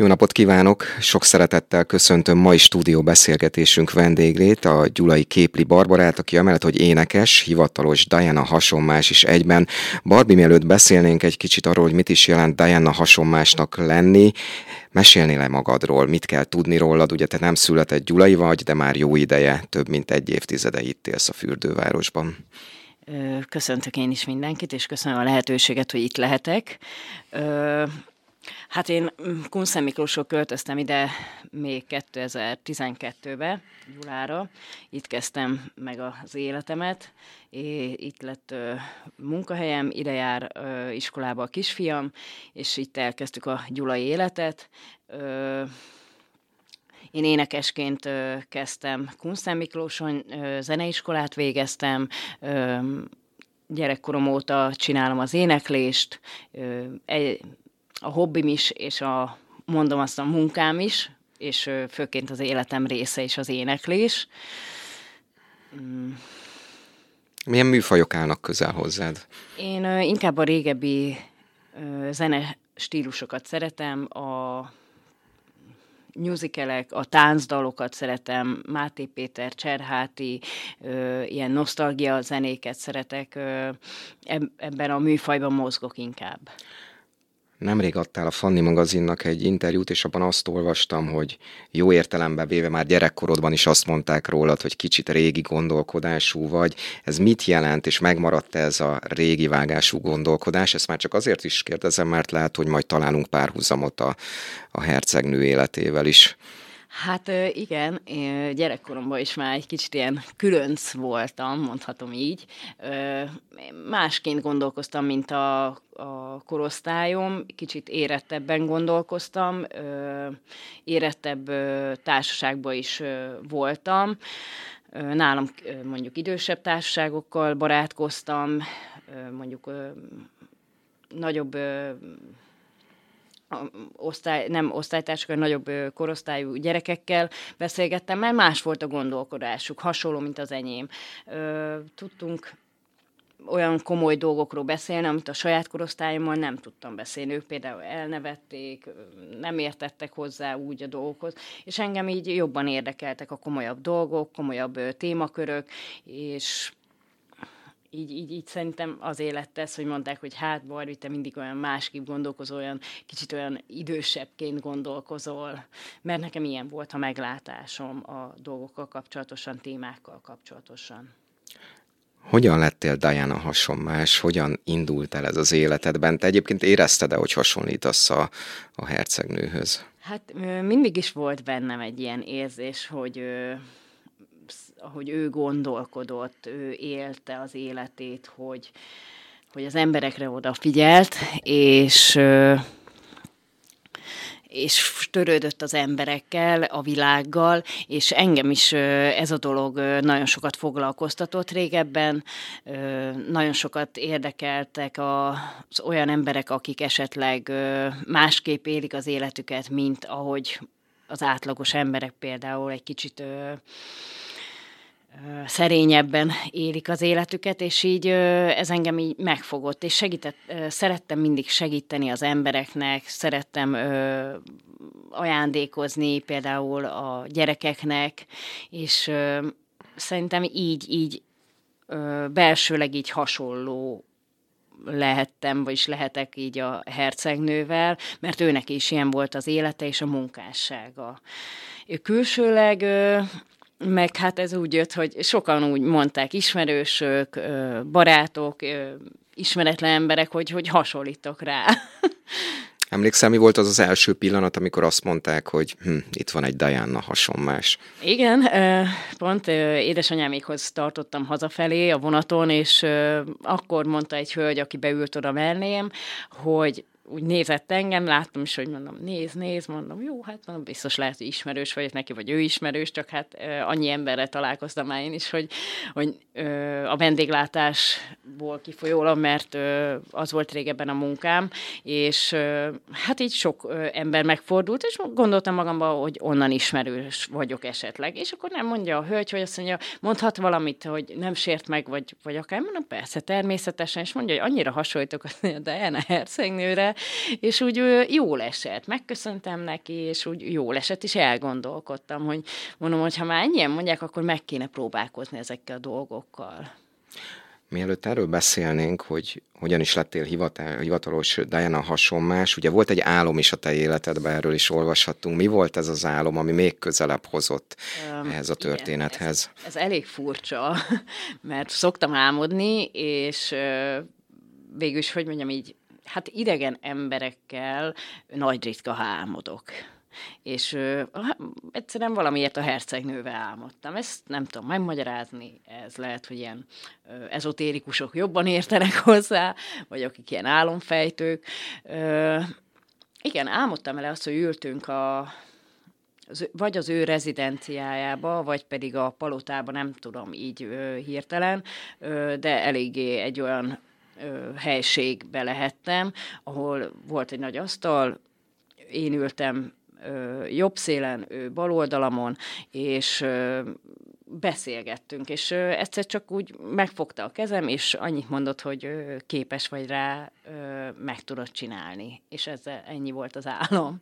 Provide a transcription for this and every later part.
Jó napot kívánok! Sok szeretettel köszöntöm mai stúdió beszélgetésünk vendéglét, a Gyulai Képli Barbarát, aki amellett, hogy énekes, hivatalos Diana hasonmás is egyben. Barbi, mielőtt beszélnénk egy kicsit arról, hogy mit is jelent Diana hasonmásnak lenni, mesélnél le magadról, mit kell tudni rólad? Ugye te nem született Gyulai vagy, de már jó ideje, több mint egy évtizede itt élsz a fürdővárosban. Köszöntök én is mindenkit, és köszönöm a lehetőséget, hogy itt lehetek. Hát én mm, Kunszem Miklósról költöztem ide még 2012-be, Gyulára. Itt kezdtem meg az életemet. Itt lett munkahelyem, ide jár iskolába a kisfiam, és itt elkezdtük a gyulai életet. Én énekesként kezdtem Kunszem Miklóson, zeneiskolát végeztem, gyerekkorom óta csinálom az éneklést, a hobbim is, és a, mondom azt a munkám is, és főként az életem része is az éneklés. Mm. Milyen műfajok állnak közel hozzád? Én inkább a régebbi zene stílusokat szeretem, a musicalek, a táncdalokat szeretem, Máté Péter, Cserháti, ö, ilyen nosztalgia zenéket szeretek, ö, ebben a műfajban mozgok inkább. Nemrég adtál a Fanni magazinnak egy interjút, és abban azt olvastam, hogy jó értelemben véve már gyerekkorodban is azt mondták rólad, hogy kicsit régi gondolkodású vagy. Ez mit jelent, és megmaradt ez a régi vágású gondolkodás? Ezt már csak azért is kérdezem, mert lehet, hogy majd találunk párhuzamot a, a hercegnő életével is. Hát igen, gyerekkoromban is már egy kicsit ilyen különc voltam, mondhatom így. Másként gondolkoztam, mint a, a korosztályom, kicsit érettebben gondolkoztam, érettebb társaságban is voltam. Nálam mondjuk idősebb társaságokkal barátkoztam, mondjuk nagyobb osztály, nem osztálytársakkal, nagyobb korosztályú gyerekekkel beszélgettem, mert más volt a gondolkodásuk, hasonló, mint az enyém. Tudtunk olyan komoly dolgokról beszélni, amit a saját korosztályommal nem tudtam beszélni. Ők például elnevették, nem értettek hozzá úgy a dolgokhoz, és engem így jobban érdekeltek a komolyabb dolgok, komolyabb témakörök, és így, így, így szerintem az élet tesz, hogy mondták, hogy hát Barbi, te mindig olyan másképp gondolkozol, olyan kicsit olyan idősebbként gondolkozol, mert nekem ilyen volt a meglátásom a dolgokkal kapcsolatosan, témákkal kapcsolatosan. Hogyan lettél Diana hasonmás? Hogyan indult el ez az életedben? Te egyébként érezted-e, hogy hasonlítasz a, a hercegnőhöz? Hát mindig is volt bennem egy ilyen érzés, hogy ahogy ő gondolkodott, ő élte az életét, hogy, hogy az emberekre odafigyelt, és és törődött az emberekkel, a világgal, és engem is ez a dolog nagyon sokat foglalkoztatott régebben, nagyon sokat érdekeltek az olyan emberek, akik esetleg másképp élik az életüket, mint ahogy az átlagos emberek például egy kicsit szerényebben élik az életüket, és így ez engem így megfogott, és segített, szerettem mindig segíteni az embereknek, szerettem ajándékozni például a gyerekeknek, és szerintem így, így belsőleg így hasonló lehettem, vagyis lehetek így a hercegnővel, mert őnek is ilyen volt az élete és a munkássága. Külsőleg meg hát ez úgy jött, hogy sokan úgy mondták, ismerősök, barátok, ismeretlen emberek, hogy, hogy hasonlítok rá. Emlékszel, mi volt az az első pillanat, amikor azt mondták, hogy hm, itt van egy Diana hasonmás? Igen, pont édesanyámékhoz tartottam hazafelé a vonaton, és akkor mondta egy hölgy, aki beült oda mellém, hogy úgy nézett engem, láttam is, hogy mondom, néz, néz, mondom, jó, hát mondom, biztos lehet, hogy ismerős vagyok neki, vagy ő ismerős, csak hát annyi emberrel találkoztam már én is, hogy, hogy a vendéglátásból kifolyólag, mert az volt régebben a munkám, és hát így sok ember megfordult, és gondoltam magamban, hogy onnan ismerős vagyok esetleg, és akkor nem mondja a hölgy, hogy azt mondja, mondhat valamit, hogy nem sért meg, vagy, vagy akár mondom, persze, természetesen, és mondja, hogy annyira hasonlítok a Diana Hercegnőre, és úgy jól esett. Megköszöntem neki, és úgy jól esett, és elgondolkodtam, hogy mondom, hogy ha már ennyien mondják, akkor meg kéne próbálkozni ezekkel a dolgokkal. Mielőtt erről beszélnénk, hogy hogyan is lettél hivatalos Diana hasonmás, ugye volt egy álom is a te életedben, erről is olvashattunk. Mi volt ez az álom, ami még közelebb hozott um, ehhez a történethez? Igen, ez, ez elég furcsa, mert szoktam álmodni, és végül is, hogy mondjam így, hát idegen emberekkel nagy ritka álmodok és ö, egyszerűen valamiért a hercegnővel álmodtam. Ezt nem tudom megmagyarázni, ez lehet, hogy ilyen ö, ezotérikusok jobban értenek hozzá, vagy akik ilyen álomfejtők. Ö, igen, álmodtam vele azt, hogy ültünk a, az, vagy az ő rezidenciájába, vagy pedig a palotában, nem tudom így ö, hirtelen, ö, de eléggé egy olyan ö, helységbe lehettem, ahol volt egy nagy asztal, én ültem jobb szélen, ő bal oldalamon, és beszélgettünk, és egyszer csak úgy megfogta a kezem, és annyit mondott, hogy képes vagy rá, meg tudod csinálni. És ez ennyi volt az álom.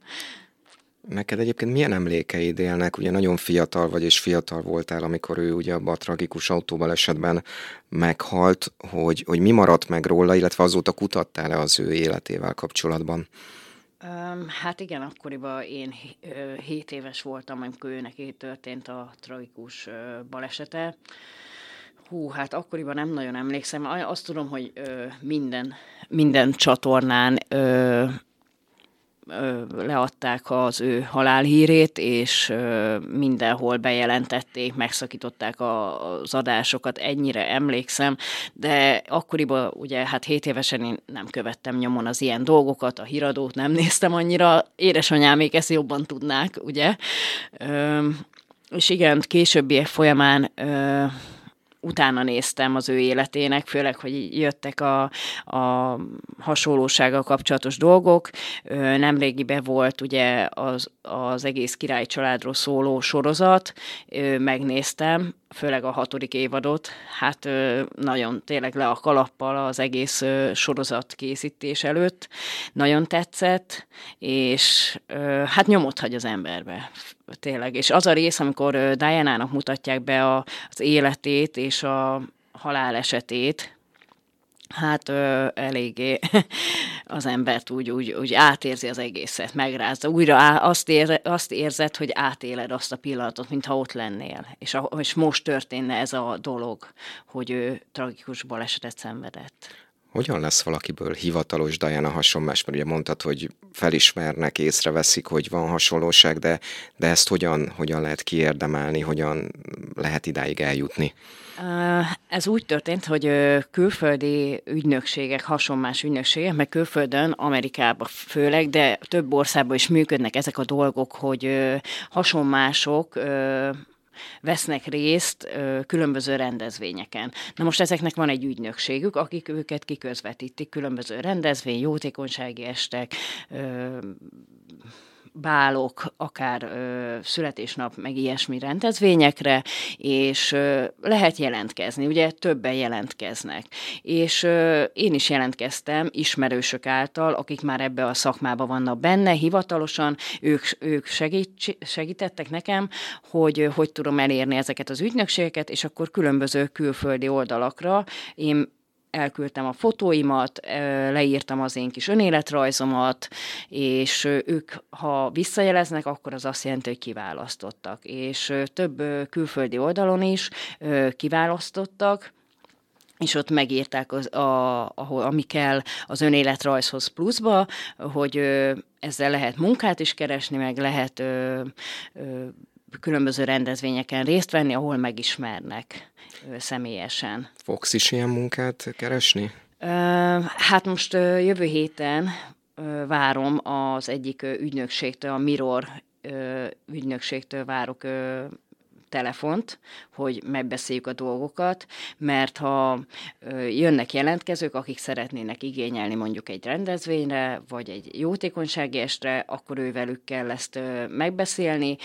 Neked egyébként milyen emlékeid élnek? Ugye nagyon fiatal vagy, és fiatal voltál, amikor ő ugye abban a tragikus autóbalesetben meghalt, hogy, hogy mi maradt meg róla, illetve azóta kutattál-e az ő életével kapcsolatban? Hát igen, akkoriban én 7 éves voltam, amikor ő neki történt a tragikus balesete. Hú, hát akkoriban nem nagyon emlékszem. Azt tudom, hogy minden, minden csatornán leadták az ő halálhírét, és mindenhol bejelentették, megszakították az adásokat, ennyire emlékszem, de akkoriban ugye hát 7 évesen én nem követtem nyomon az ilyen dolgokat, a híradót nem néztem annyira, édesanyámék ezt jobban tudnák, ugye? És igen, későbbiek folyamán utána néztem az ő életének, főleg, hogy jöttek a, a hasonlósággal kapcsolatos dolgok. Nemrégiben volt ugye az, az egész király családról szóló sorozat, megnéztem, főleg a hatodik évadot, hát nagyon tényleg le a kalappal az egész sorozat készítés előtt, nagyon tetszett, és hát nyomot hagy az emberbe, tényleg. És az a rész, amikor Diana-nak mutatják be a, az életét és a halálesetét, hát ö, eléggé az embert úgy, úgy, úgy átérzi az egészet, megrázza. Újra á, azt, ér, azt érzed, hogy átéled azt a pillanatot, mintha ott lennél. És, a, és most történne ez a dolog, hogy ő tragikus balesetet szenvedett. Hogyan lesz valakiből hivatalos Diana hasonlás? Mert ugye mondtad, hogy felismernek, észreveszik, hogy van hasonlóság, de, de ezt hogyan, hogyan lehet kiérdemelni, hogyan lehet idáig eljutni? Ez úgy történt, hogy külföldi ügynökségek, hasonlás ügynökségek, meg külföldön, Amerikában főleg, de több országban is működnek ezek a dolgok, hogy hasonmások vesznek részt különböző rendezvényeken. Na most ezeknek van egy ügynökségük, akik őket kiközvetítik, különböző rendezvény, jótékonysági estek, bálok, akár ö, születésnap, meg ilyesmi rendezvényekre, és ö, lehet jelentkezni, ugye többen jelentkeznek. És ö, én is jelentkeztem ismerősök által, akik már ebbe a szakmába vannak benne, hivatalosan, ők, ők segít, segítettek nekem, hogy hogy tudom elérni ezeket az ügynökségeket, és akkor különböző külföldi oldalakra én elküldtem a fotóimat, leírtam az én kis önéletrajzomat, és ők, ha visszajeleznek, akkor az azt jelenti, hogy kiválasztottak. És több külföldi oldalon is kiválasztottak, és ott megírták, az, a, ahol, ami kell az önéletrajzhoz pluszba, hogy ö, ezzel lehet munkát is keresni, meg lehet ö, ö, különböző rendezvényeken részt venni, ahol megismernek személyesen. Fogsz is ilyen munkát keresni? Hát most jövő héten várom az egyik ügynökségtől, a Mirror ügynökségtől várok telefont, hogy megbeszéljük a dolgokat, mert ha jönnek jelentkezők, akik szeretnének igényelni mondjuk egy rendezvényre, vagy egy jótékonysági estre, akkor ővelük kell ezt megbeszélni,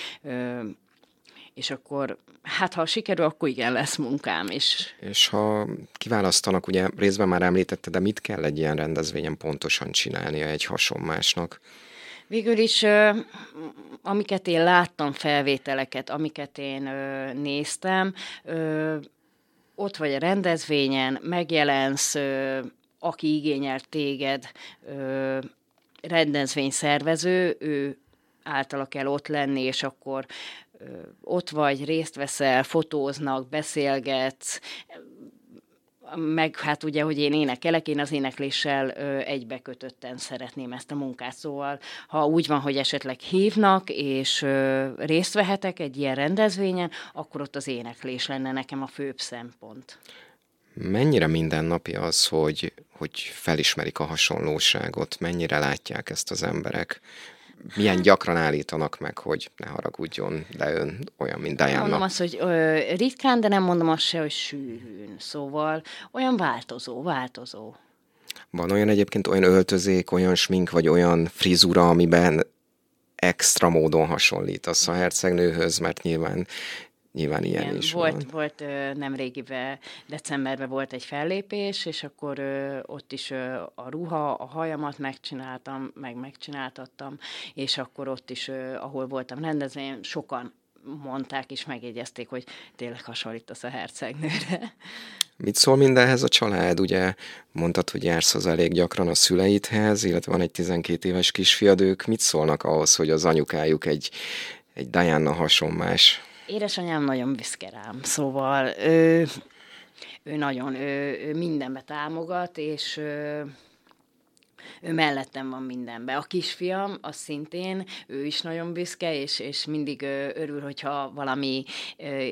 és akkor, hát ha sikerül, akkor igen, lesz munkám is. És ha kiválasztanak, ugye részben már említette, de mit kell egy ilyen rendezvényen pontosan csinálnia egy hasonmásnak? Végül is, amiket én láttam, felvételeket, amiket én néztem, ott vagy a rendezvényen, megjelensz, aki igényel téged, rendezvényszervező, ő általa kell ott lenni, és akkor ott vagy, részt veszel, fotóznak, beszélgetsz, meg hát ugye, hogy én énekelek, én az énekléssel ö, egybekötötten szeretném ezt a munkát, szóval ha úgy van, hogy esetleg hívnak, és ö, részt vehetek egy ilyen rendezvényen, akkor ott az éneklés lenne nekem a főbb szempont. Mennyire mindennapi az, hogy, hogy felismerik a hasonlóságot, mennyire látják ezt az emberek? Milyen gyakran állítanak meg, hogy ne haragudjon, de ön olyan, mint Diana. Mondom azt, hogy ö, ritkán, de nem mondom azt se, hogy sűrűn. Szóval olyan változó, változó. Van olyan egyébként olyan öltözék, olyan smink, vagy olyan frizura, amiben extra módon hasonlítasz a hercegnőhöz, mert nyilván Nyilván ilyen Igen, is volt, van. Volt nem régiben, decemberben volt egy fellépés, és akkor ott is a ruha, a hajamat megcsináltam, meg megcsináltattam, és akkor ott is, ahol voltam rendezvényen, sokan mondták és megjegyezték, hogy tényleg hasonlítasz a hercegnőre. Mit szól mindenhez a család? Ugye mondtad, hogy jársz az elég gyakran a szüleidhez, illetve van egy 12 éves kisfiad, ők mit szólnak ahhoz, hogy az anyukájuk egy, egy Diana hasonmás? Édesanyám nagyon büszke rám, szóval ő, ő nagyon, ő, ő mindenbe támogat, és ő, ő mellettem van mindenben. A kisfiam, az szintén, ő is nagyon büszke, és, és mindig örül, hogyha valami,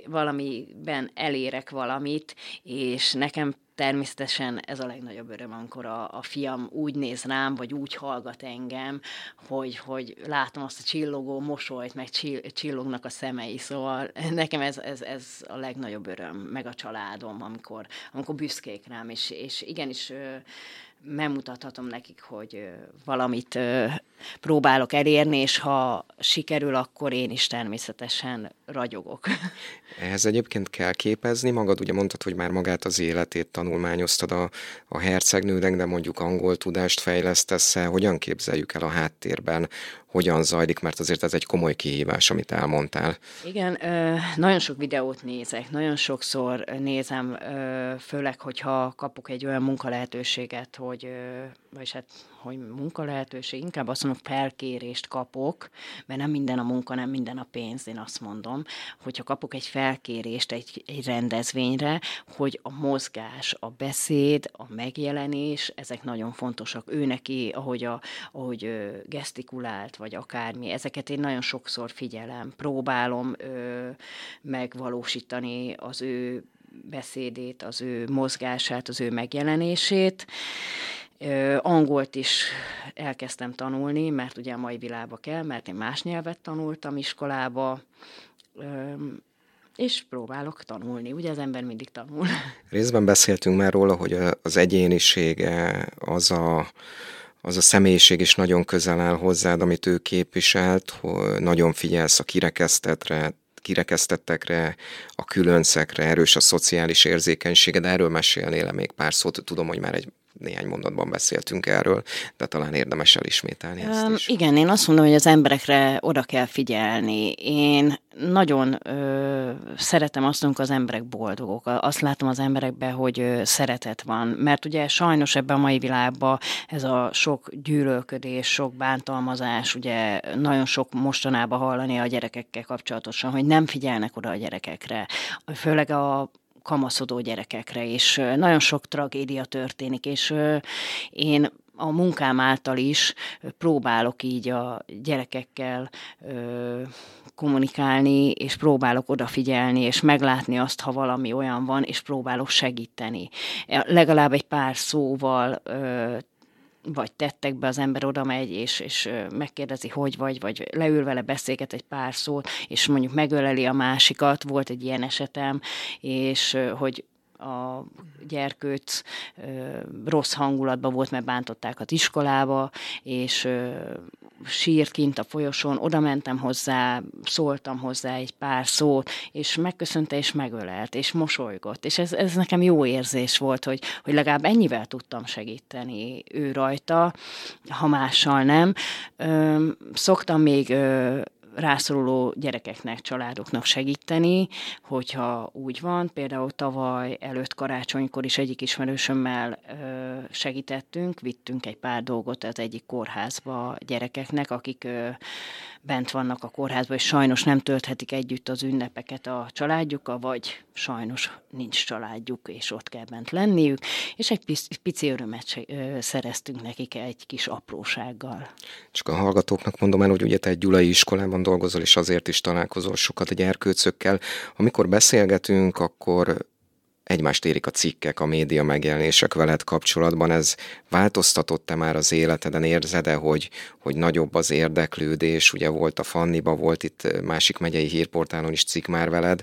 valamiben elérek valamit, és nekem természetesen ez a legnagyobb öröm, amikor a, a fiam úgy néz rám, vagy úgy hallgat engem, hogy, hogy látom azt a csillogó mosolyt, meg csillognak a szemei, szóval nekem ez, ez, ez a legnagyobb öröm, meg a családom, amikor, amikor büszkék rám, és, és igenis megmutathatom nekik, hogy valamit próbálok elérni, és ha sikerül, akkor én is természetesen ragyogok. Ehhez egyébként kell képezni magad, ugye mondtad, hogy már magát az életét tanulmányoztad a, a hercegnőnek, de mondjuk angol tudást fejlesztesz -e, hogyan képzeljük el a háttérben, hogyan zajlik, mert azért ez egy komoly kihívás, amit elmondtál. Igen, nagyon sok videót nézek, nagyon sokszor nézem, főleg, hogyha kapok egy olyan munkalehetőséget, hogy, vagyis hát hogy munka lehetőség, inkább azt mondom, felkérést kapok, mert nem minden a munka, nem minden a pénz, én azt mondom, hogyha kapok egy felkérést egy, egy rendezvényre, hogy a mozgás, a beszéd, a megjelenés, ezek nagyon fontosak. Ő neki, ahogy, a, ahogy gesztikulált, vagy akármi, ezeket én nagyon sokszor figyelem, próbálom ö, megvalósítani az ő beszédét, az ő mozgását, az ő megjelenését, Angolt is elkezdtem tanulni, mert ugye a mai világba kell, mert én más nyelvet tanultam iskolába, és próbálok tanulni. Ugye az ember mindig tanul. Részben beszéltünk már róla, hogy az egyénisége, az a, az a személyiség is nagyon közel áll hozzád, amit ő képviselt, hogy nagyon figyelsz a kirekesztetre, kirekesztettekre, a különszekre, erős a szociális érzékenységed, erről mesélnél még pár szót, tudom, hogy már egy néhány mondatban beszéltünk erről, de talán érdemes elismételni ezt is. Igen, én azt mondom, hogy az emberekre oda kell figyelni. Én nagyon ö, szeretem azt, amikor az emberek boldogok. Azt látom az emberekben, hogy ö, szeretet van. Mert ugye sajnos ebben a mai világban ez a sok gyűlölködés, sok bántalmazás, ugye nagyon sok mostanában hallani a gyerekekkel kapcsolatosan, hogy nem figyelnek oda a gyerekekre. Főleg a kamaszodó gyerekekre, és nagyon sok tragédia történik, és én a munkám által is próbálok így a gyerekekkel kommunikálni, és próbálok odafigyelni, és meglátni azt, ha valami olyan van, és próbálok segíteni. Legalább egy pár szóval vagy tettekbe az ember oda megy, és, és megkérdezi, hogy vagy, vagy leül vele, beszélget egy pár szót, és mondjuk megöleli a másikat, volt egy ilyen esetem, és hogy a gyerkőc rossz hangulatban volt, mert bántották az iskolába, és sírt kint a folyosón, oda mentem hozzá, szóltam hozzá egy pár szót, és megköszönte, és megölelt, és mosolygott. És ez, ez nekem jó érzés volt, hogy, hogy legalább ennyivel tudtam segíteni ő rajta, ha mással nem. Szoktam még rászoruló gyerekeknek, családoknak segíteni, hogyha úgy van. Például tavaly előtt karácsonykor is egyik ismerősömmel segítettünk, vittünk egy pár dolgot az egyik kórházba gyerekeknek, akik bent vannak a kórházban, és sajnos nem tölthetik együtt az ünnepeket a családjukkal, vagy sajnos nincs családjuk, és ott kell bent lenniük, és egy pici örömet szereztünk nekik egy kis aprósággal. Csak a hallgatóknak mondom el, hogy ugye te egy gyulai iskolában dolgozol, és azért is találkozol sokat a gyerkőcökkel. Amikor beszélgetünk, akkor egymást érik a cikkek, a média megjelenések veled kapcsolatban. Ez változtatott-e már az életeden? Érzed-e, hogy, hogy nagyobb az érdeklődés? Ugye volt a Fanniba, volt itt másik megyei hírportálon is cikk már veled.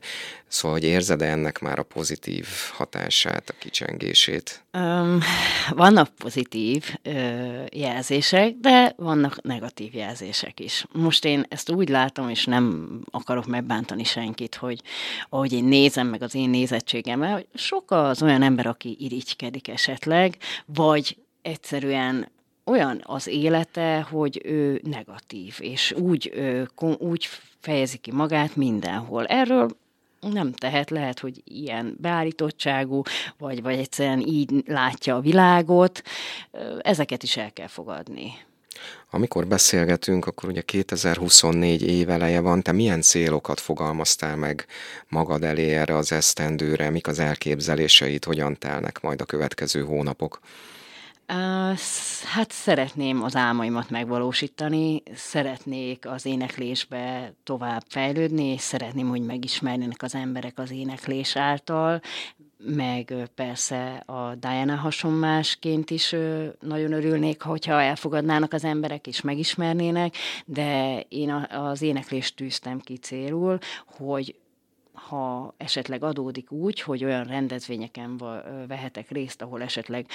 Szóval, hogy érzed-e ennek már a pozitív hatását, a kicsengését? Um, vannak pozitív ö, jelzések, de vannak negatív jelzések is. Most én ezt úgy látom, és nem akarok megbántani senkit, hogy ahogy én nézem meg az én nézettségemmel, hogy sok az olyan ember, aki irigykedik esetleg, vagy egyszerűen olyan az élete, hogy ő negatív, és úgy, úgy fejezi ki magát mindenhol. Erről nem tehet, lehet, hogy ilyen beállítottságú, vagy, vagy egyszerűen így látja a világot, ezeket is el kell fogadni. Amikor beszélgetünk, akkor ugye 2024 éveleje van, te milyen célokat fogalmaztál meg magad elé erre az esztendőre, mik az elképzeléseid, hogyan telnek majd a következő hónapok? Hát szeretném az álmaimat megvalósítani, szeretnék az éneklésbe tovább fejlődni, és szeretném, hogy megismerjenek az emberek az éneklés által, meg persze a Diana hasonmásként is nagyon örülnék, hogyha elfogadnának az emberek és megismernének, de én az éneklést tűztem ki célul, hogy ha esetleg adódik úgy, hogy olyan rendezvényeken vehetek részt, ahol esetleg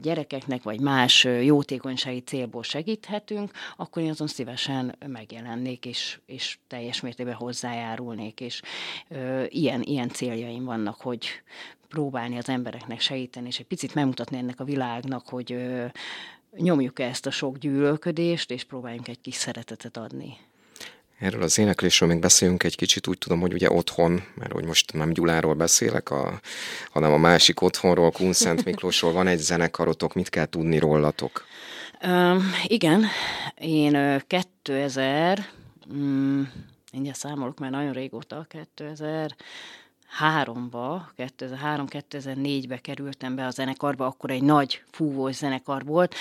gyerekeknek vagy más jótékonysági célból segíthetünk, akkor én azon szívesen megjelennék, és, és teljes mértékben hozzájárulnék, és ilyen, ilyen céljaim vannak, hogy próbálni az embereknek segíteni, és egy picit megmutatni ennek a világnak, hogy nyomjuk ezt a sok gyűlölködést, és próbáljunk egy kis szeretetet adni. Erről az éneklésről még beszéljünk egy kicsit, úgy tudom, hogy ugye otthon, mert hogy most nem Gyuláról beszélek, a, hanem a másik otthonról, Kunszent Miklósról van egy zenekarotok, mit kell tudni rólatok? Um, igen, én 2000, mm, mindjárt számolok, mert nagyon régóta, 2000 2003-ba, 2003-2004-be kerültem be a zenekarba, akkor egy nagy fúvós zenekar volt,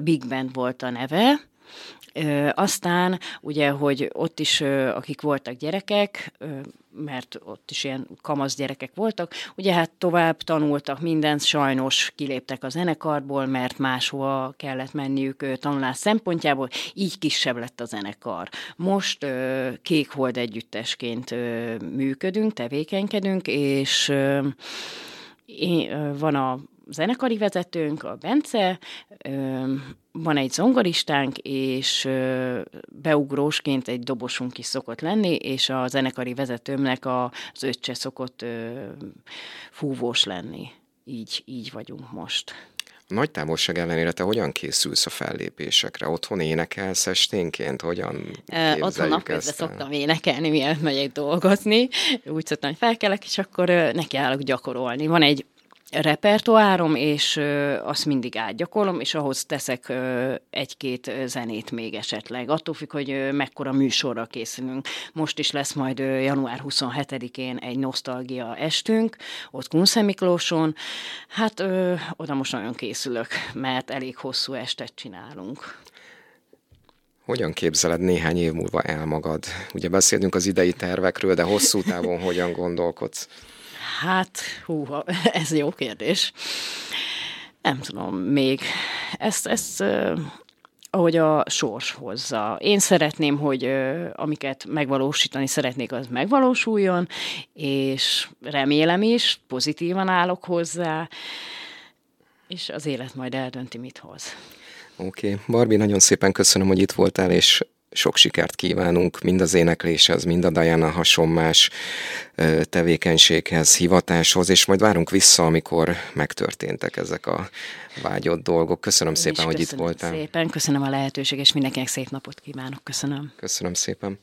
Big Band volt a neve, aztán ugye, hogy ott is, akik voltak gyerekek, mert ott is ilyen kamasz gyerekek voltak, ugye hát tovább tanultak mindent, sajnos kiléptek a zenekarból, mert máshova kellett menniük tanulás szempontjából, így kisebb lett a zenekar. Most Kékhold együttesként működünk, tevékenykedünk, és én, van a zenekari vezetőnk, a Bence, van egy zongoristánk, és beugrósként egy dobosunk is szokott lenni, és a zenekari vezetőmnek az öccse szokott fúvós lenni. Így, így vagyunk most. A nagy távolság ellenére te hogyan készülsz a fellépésekre? Otthon énekelsz esténként? Hogyan Otthon napközben szoktam énekelni, mielőtt megyek dolgozni. Úgy szoktam, hogy felkelek, és akkor nekiállok gyakorolni. Van egy repertoárom, és azt mindig átgyakolom, és ahhoz teszek egy-két zenét még esetleg. Attól függ, hogy mekkora műsorra készülünk. Most is lesz majd január 27-én egy nosztalgia estünk, ott Kunsze Miklóson. Hát ö, oda most nagyon készülök, mert elég hosszú estet csinálunk. Hogyan képzeled néhány év múlva el magad? Ugye beszélünk az idei tervekről, de hosszú távon hogyan gondolkodsz? Hát, hú, ez jó kérdés. Nem tudom, még ezt, ezt ahogy a sors hozza. Én szeretném, hogy amiket megvalósítani szeretnék, az megvalósuljon, és remélem is, pozitívan állok hozzá, és az élet majd eldönti, mit hoz. Oké, okay. Barbie, nagyon szépen köszönöm, hogy itt voltál, és sok sikert kívánunk mind az énekléshez, mind a Diana hasonmás tevékenységhez, hivatáshoz, és majd várunk vissza, amikor megtörténtek ezek a vágyott dolgok. Köszönöm Én szépen, hogy itt voltál. szépen, köszönöm a lehetőséget, és mindenkinek szép napot kívánok. Köszönöm. Köszönöm szépen.